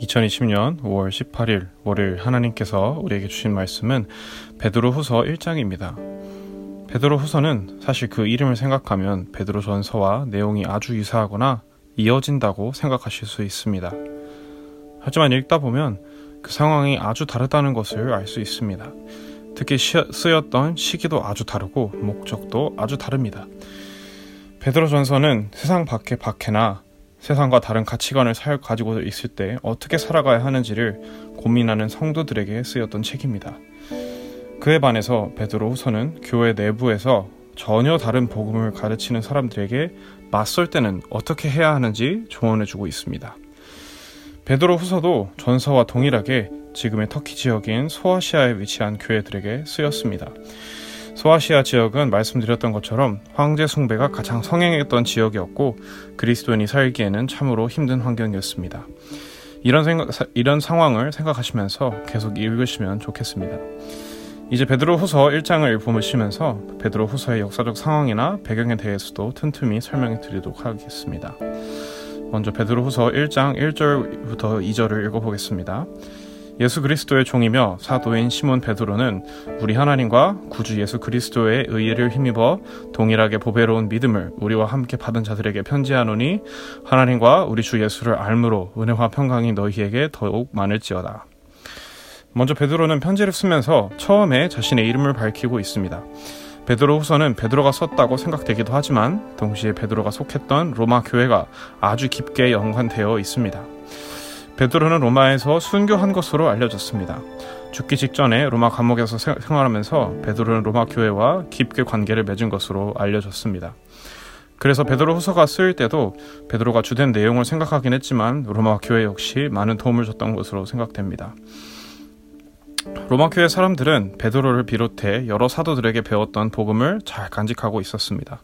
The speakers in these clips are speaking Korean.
2020년 5월 18일 월요일 하나님께서 우리에게 주신 말씀은 베드로 후서 1장입니다. 베드로 후서는 사실 그 이름을 생각하면 베드로 전서와 내용이 아주 유사하거나 이어진다고 생각하실 수 있습니다. 하지만 읽다 보면 그 상황이 아주 다르다는 것을 알 수 있습니다. 특히 쓰였던 시기도 아주 다르고 목적도 아주 다릅니다. 베드로 전서는 세상 밖의 박해나 세상과 다른 가치관을 살 가지고 있을 때 어떻게 살아가야 하는지를 고민하는 성도들에게 쓰였던 책입니다. 그에 반해서 베드로 후서는 교회 내부에서 전혀 다른 복음을 가르치는 사람들에게 맞설 때는 어떻게 해야 하는지 조언해 주고 있습니다. 베드로 후서도 전서와 동일하게 지금의 터키 지역인 소아시아에 위치한 교회들에게 쓰였습니다. 소아시아 지역은 말씀드렸던 것처럼 황제 숭배가 가장 성행했던 지역이었고 그리스도인이 살기에는 참으로 힘든 환경이었습니다. 이런 생각, 이런 상황을 생각하시면서 계속 읽으시면 좋겠습니다. 이제 베드로 후서 1장을 보시면서 베드로 후서의 역사적 상황이나 배경에 대해서도 틈틈이 설명해 드리도록 하겠습니다. 먼저 베드로 후서 1장 1절부터 2절을 읽어보겠습니다. 예수 그리스도의 종이며 사도인 시몬 베드로는 우리 하나님과 구주 예수 그리스도의 의를 힘입어 동일하게 보배로운 믿음을 우리와 함께 받은 자들에게 편지하노니 하나님과 우리 주 예수를 알므로 은혜와 평강이 너희에게 더욱 많을지어다. 먼저 베드로는 편지를 쓰면서 처음에 자신의 이름을 밝히고 있습니다. 베드로 후서는 베드로가 썼다고 생각되기도 하지만 동시에 베드로가 속했던 로마 교회가 아주 깊게 연관되어 있습니다. 베드로는 로마에서 순교한 것으로 알려졌습니다. 죽기 직전에 로마 감옥에서 생활하면서 베드로는 로마 교회와 깊게 관계를 맺은 것으로 알려졌습니다. 그래서 베드로 후서가 쓰일 때도 베드로가 주된 내용을 생각하긴 했지만 로마 교회 역시 많은 도움을 줬던 것으로 생각됩니다. 로마 교회 사람들은 베드로를 비롯해 여러 사도들에게 배웠던 복음을 잘 간직하고 있었습니다.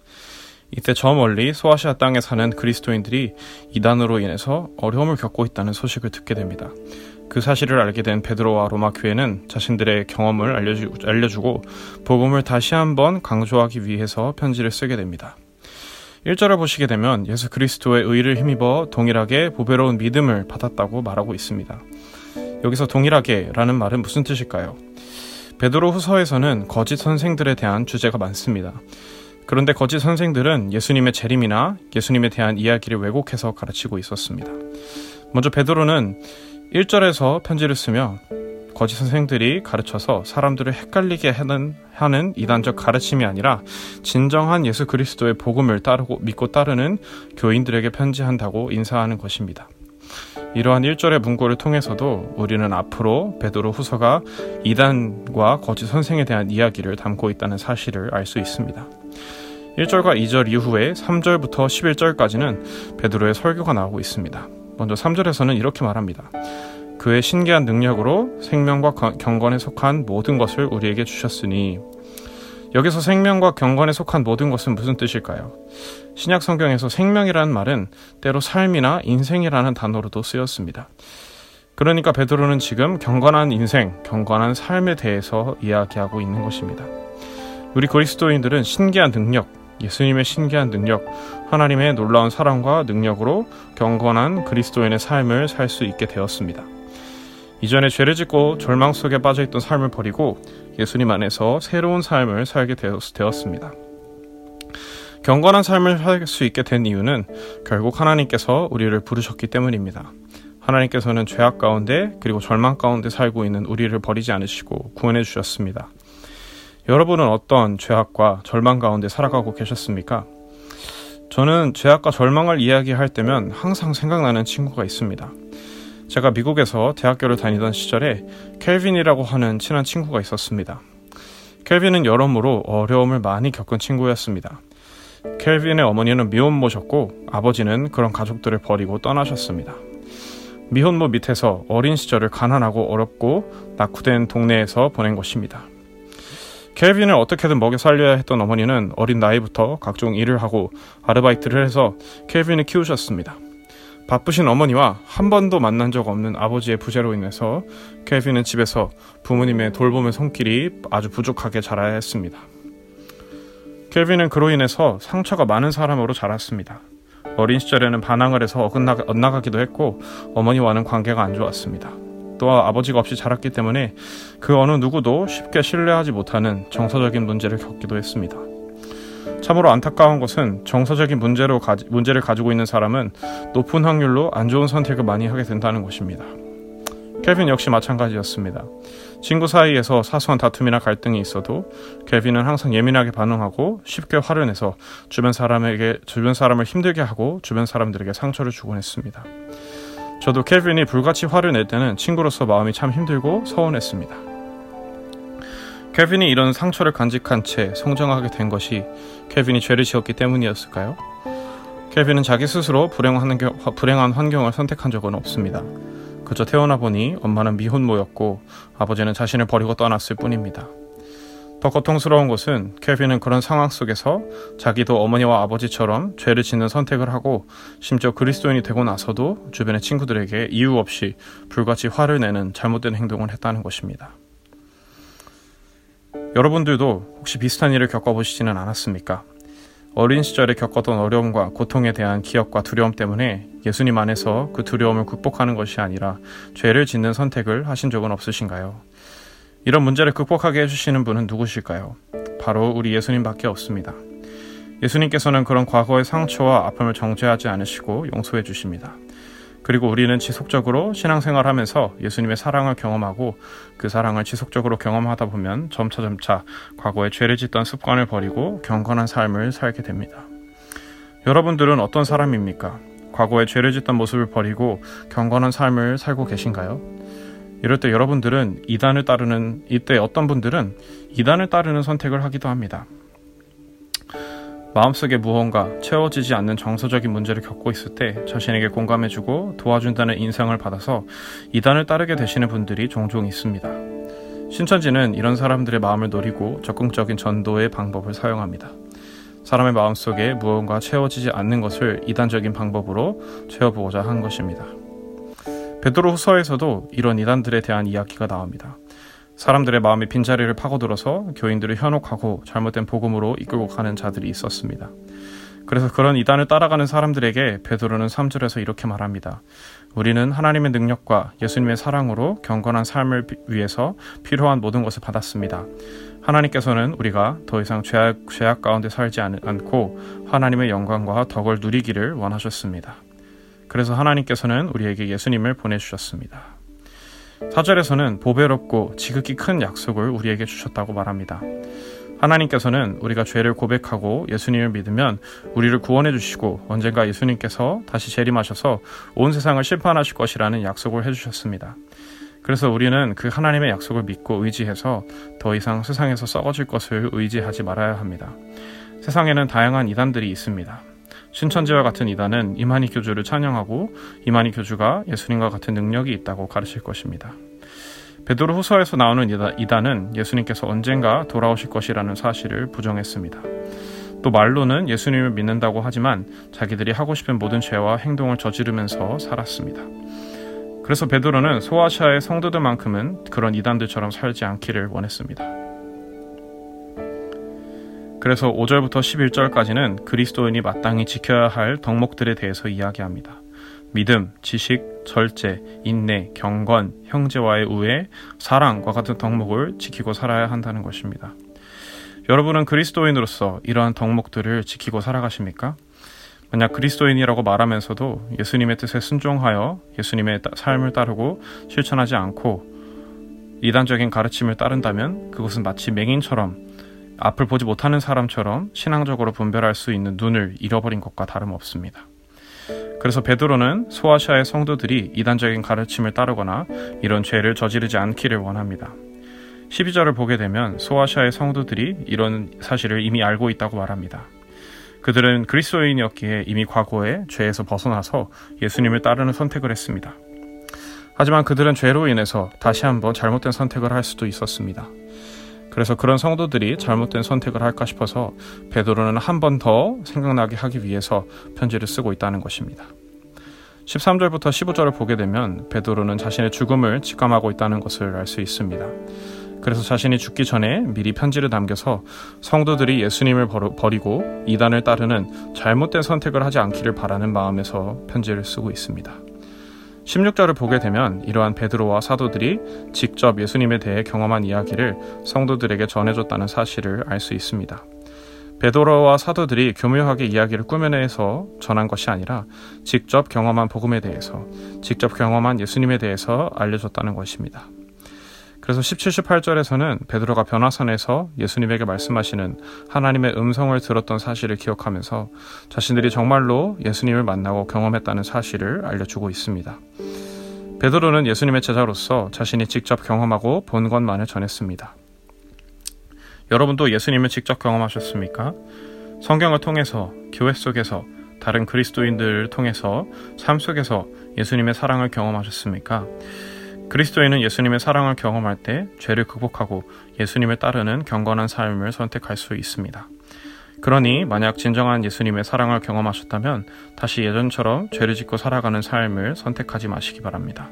이때 저 멀리 소아시아 땅에 사는 그리스도인들이 이단으로 인해서 어려움을 겪고 있다는 소식을 듣게 됩니다. 그 사실을 알게 된 베드로와 로마 교회는 자신들의 경험을 알려주, 알려주 고 복음을 다시 한번 강조하기 위해서 편지를 쓰게 됩니다. 1절을 보시게 되면 예수 그리스도의 의를 힘입어 동일하게 보배로운 믿음을 받았다고 말하고 있습니다. 여기서 동일하게 라는 말은 무슨 뜻일까요? 베드로 후서에서는 거짓 선생들에 대한 주제가 많습니다. 그런데 거짓 선생들은 예수님의 재림이나 예수님에 대한 이야기를 왜곡해서 가르치고 있었습니다. 먼저 베드로는 1절에서 편지를 쓰며 거짓 선생들이 가르쳐서 사람들을 헷갈리게 하는, 하는 이단적 가르침이 아니라 진정한 예수 그리스도의 복음을 따르고 믿고 따르는 교인들에게 편지한다고 인사하는 것입니다. 이러한 1절의 문구를 통해서도 우리는 앞으로 베드로 후서가 이단과 거짓 선생에 대한 이야기를 담고 있다는 사실을 알 수 있습니다. 1절과 2절 이후에 3절부터 11절까지는 베드로의 설교가 나오고 있습니다. 먼저 3절에서는 이렇게 말합니다. 그의 신기한 능력으로 생명과 경건에 속한 모든 것을 우리에게 주셨으니 여기서 생명과 경건에 속한 모든 것은 무슨 뜻일까요? 신약 성경에서 생명이라는 말은 때로 삶이나 인생이라는 단어로도 쓰였습니다. 그러니까 베드로는 지금 경건한 인생, 경건한 삶에 대해서 이야기하고 있는 것입니다. 우리 그리스도인들은 신기한 능력, 예수님의 신기한 능력, 하나님의 놀라운 사랑과 능력으로 경건한 그리스도인의 삶을 살 수 있게 되었습니다. 이전에 죄를 짓고 절망 속에 빠져 있던 삶을 버리고 예수님 안에서 새로운 삶을 살게 되었습니다. 경건한 삶을 살 수 있게 된 이유는 결국 하나님께서 우리를 부르셨기 때문입니다. 하나님께서는 죄악 가운데 그리고 절망 가운데 살고 있는 우리를 버리지 않으시고 구원해 주셨습니다. 여러분은 어떤 죄악과 절망 가운데 살아가고 계셨습니까? 저는 죄악과 절망을 이야기할 때면 항상 생각나는 친구가 있습니다. 제가 미국에서 대학교를 다니던 시절에 켈빈이라고 하는 친한 친구가 있었습니다. 켈빈은 여러모로 어려움을 많이 겪은 친구였습니다. 켈빈의 어머니는 미혼모셨고 아버지는 그런 가족들을 버리고 떠나셨습니다. 미혼모 밑에서 어린 시절을 가난하고 어렵고 낙후된 동네에서 보낸 것입니다. 켈빈을 어떻게든 먹여 살려야 했던 어머니는 어린 나이부터 각종 일을 하고 아르바이트를 해서 켈빈을 키우셨습니다. 바쁘신 어머니와 한 번도 만난 적 없는 아버지의 부재로 인해서 켈빈은 집에서 부모님의 돌봄의 손길이 아주 부족하게 자라야 했습니다. 켈빈은 그로 인해서 상처가 많은 사람으로 자랐습니다. 어린 시절에는 반항을 해서 어긋나, 엇나가기도 했고 어머니와는 관계가 안 좋았습니다. 또 아버지가 없이 자랐기 때문에 그 어느 누구도 쉽게 신뢰하지 못하는 정서적인 문제를 겪기도 했습니다. 참으로 안타까운 것은 정서적인 문제로 가지, 문제를 가지고 있는 사람은 높은 확률로 안 좋은 선택을 많이 하게 된다는 것입니다. 케빈 역시 마찬가지였습니다. 친구 사이에서 사소한 다툼이나 갈등이 있어도 케빈은 항상 예민하게 반응하고 쉽게 화를 내서 주변 사람에게 주변 사람을 힘들게 하고 주변 사람들에게 상처를 주곤 했습니다. 저도 케빈이 불같이 화를 낼 때는 친구로서 마음이 참 힘들고 서운했습니다. 케빈이 이런 상처를 간직한 채 성장하게 된 것이 케빈이 죄를 지었기 때문이었을까요? 케빈은 자기 스스로 불행한, 불행한 환경을 선택한 적은 없습니다. 그저 태어나 보니 엄마는 미혼모였고 아버지는 자신을 버리고 떠났을 뿐입니다. 더 고통스러운 것은 케빈은 그런 상황 속에서 자기도 어머니와 아버지처럼 죄를 짓는 선택을 하고 심지어 그리스도인이 되고 나서도 주변의 친구들에게 이유 없이 불같이 화를 내는 잘못된 행동을 했다는 것입니다. 여러분들도 혹시 비슷한 일을 겪어보시지는 않았습니까? 어린 시절에 겪었던 어려움과 고통에 대한 기억과 두려움 때문에 예수님 안에서 그 두려움을 극복하는 것이 아니라 죄를 짓는 선택을 하신 적은 없으신가요? 이런 문제를 극복하게 해주시는 분은 누구실까요? 바로 우리 예수님밖에 없습니다. 예수님께서는 그런 과거의 상처와 아픔을 정죄하지 않으시고 용서해 주십니다. 그리고 우리는 지속적으로 신앙생활 하면서 예수님의 사랑을 경험하고 그 사랑을 지속적으로 경험하다 보면 점차점차 과거에 죄를 짓던 습관을 버리고 경건한 삶을 살게 됩니다. 여러분들은 어떤 사람입니까? 과거에 죄를 짓던 모습을 버리고 경건한 삶을 살고 계신가요? 이럴 때 여러분들은 이단을 따르는 이때 어떤 분들은 이단을 따르는 선택을 하기도 합니다. 마음속에 무언가 채워지지 않는 정서적인 문제를 겪고 있을 때 자신에게 공감해주고 도와준다는 인상을 받아서 이단을 따르게 되시는 분들이 종종 있습니다. 신천지는 이런 사람들의 마음을 노리고 적극적인 전도의 방법을 사용합니다. 사람의 마음속에 무언가 채워지지 않는 것을 이단적인 방법으로 채워보고자 한 것입니다. 베드로 후서에서도 이런 이단들에 대한 이야기가 나옵니다. 사람들의 마음의 빈자리를 파고들어서 교인들을 현혹하고 잘못된 복음으로 이끌고 가는 자들이 있었습니다. 그래서 그런 이단을 따라가는 사람들에게 베드로는 3절에서 이렇게 말합니다. 우리는 하나님의 능력과 예수님의 사랑으로 경건한 삶을 위해서 필요한 모든 것을 받았습니다. 하나님께서는 우리가 더 이상 죄악, 죄악 가운데 살지 않고 하나님의 영광과 덕을 누리기를 원하셨습니다. 그래서 하나님께서는 우리에게 예수님을 보내주셨습니다. 사절에서는 보배롭고 지극히 큰 약속을 우리에게 주셨다고 말합니다. 하나님께서는 우리가 죄를 고백하고 예수님을 믿으면 우리를 구원해 주시고 언젠가 예수님께서 다시 재림하셔서 온 세상을 심판하실 것이라는 약속을 해 주셨습니다. 그래서 우리는 그 하나님의 약속을 믿고 의지해서 더 이상 세상에서 썩어질 것을 의지하지 말아야 합니다. 세상에는 다양한 이단들이 있습니다. 신천지와 같은 이단은 이만희 교주를 찬양하고 이만희 교주가 예수님과 같은 능력이 있다고 가르칠 것입니다. 베드로 후서에서 나오는 이단은 예수님께서 언젠가 돌아오실 것이라는 사실을 부정했습니다. 또 말로는 예수님을 믿는다고 하지만 자기들이 하고 싶은 모든 죄와 행동을 저지르면서 살았습니다. 그래서 베드로는 소아시아의 성도들만큼은 그런 이단들처럼 살지 않기를 원했습니다. 그래서 5절부터 11절까지는 그리스도인이 마땅히 지켜야 할 덕목들에 대해서 이야기합니다. 믿음, 지식, 절제, 인내, 경건, 형제와의 우애, 사랑과 같은 덕목을 지키고 살아야 한다는 것입니다. 여러분은 그리스도인으로서 이러한 덕목들을 지키고 살아가십니까? 만약 그리스도인이라고 말하면서도 예수님의 뜻에 순종하여 예수님의 삶을 따르고 실천하지 않고 이단적인 가르침을 따른다면 그것은 마치 맹인처럼 앞을 보지 못하는 사람처럼 신앙적으로 분별할 수 있는 눈을 잃어버린 것과 다름없습니다. 그래서 베드로는 소아시아의 성도들이 이단적인 가르침을 따르거나 이런 죄를 저지르지 않기를 원합니다. 12절을 보게 되면 소아시아의 성도들이 이런 사실을 이미 알고 있다고 말합니다. 그들은 그리스도인이었기에 이미 과거에 죄에서 벗어나서 예수님을 따르는 선택을 했습니다. 하지만 그들은 죄로 인해서 다시 한번 잘못된 선택을 할 수도 있었습니다. 그래서 그런 성도들이 잘못된 선택을 할까 싶어서 베드로는 한 번 더 생각나게 하기 위해서 편지를 쓰고 있다는 것입니다. 13절부터 15절을 보게 되면 베드로는 자신의 죽음을 직감하고 있다는 것을 알 수 있습니다. 그래서 자신이 죽기 전에 미리 편지를 남겨서 성도들이 예수님을 버리고 이단을 따르는 잘못된 선택을 하지 않기를 바라는 마음에서 편지를 쓰고 있습니다. 16절을 보게 되면 이러한 베드로와 사도들이 직접 예수님에 대해 경험한 이야기를 성도들에게 전해줬다는 사실을 알 수 있습니다. 베드로와 사도들이 교묘하게 이야기를 꾸며내서 전한 것이 아니라 직접 경험한 복음에 대해서, 직접 경험한 예수님에 대해서 알려줬다는 것입니다. 그래서 17, 18절에서는 베드로가 변화산에서 예수님에게 말씀하시는 하나님의 음성을 들었던 사실을 기억하면서 자신들이 정말로 예수님을 만나고 경험했다는 사실을 알려주고 있습니다. 베드로는 예수님의 제자로서 자신이 직접 경험하고 본 것만을 전했습니다. 여러분도 예수님을 직접 경험하셨습니까? 성경을 통해서, 교회 속에서, 다른 그리스도인들을 통해서 삶 속에서 예수님의 사랑을 경험하셨습니까? 그리스도인은 예수님의 사랑을 경험할 때 죄를 극복하고 예수님을 따르는 경건한 삶을 선택할 수 있습니다. 그러니 만약 진정한 예수님의 사랑을 경험하셨다면 다시 예전처럼 죄를 짓고 살아가는 삶을 선택하지 마시기 바랍니다.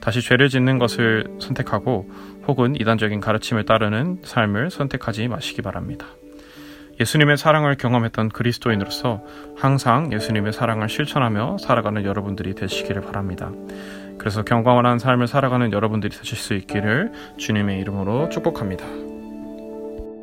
다시 죄를 짓는 것을 선택하고 혹은 이단적인 가르침을 따르는 삶을 선택하지 마시기 바랍니다. 예수님의 사랑을 경험했던 그리스도인으로서 항상 예수님의 사랑을 실천하며 살아가는 여러분들이 되시기를 바랍니다. 그래서 경건한 삶을 살아가는 여러분들이 되실 수 있기를 주님의 이름으로 축복합니다.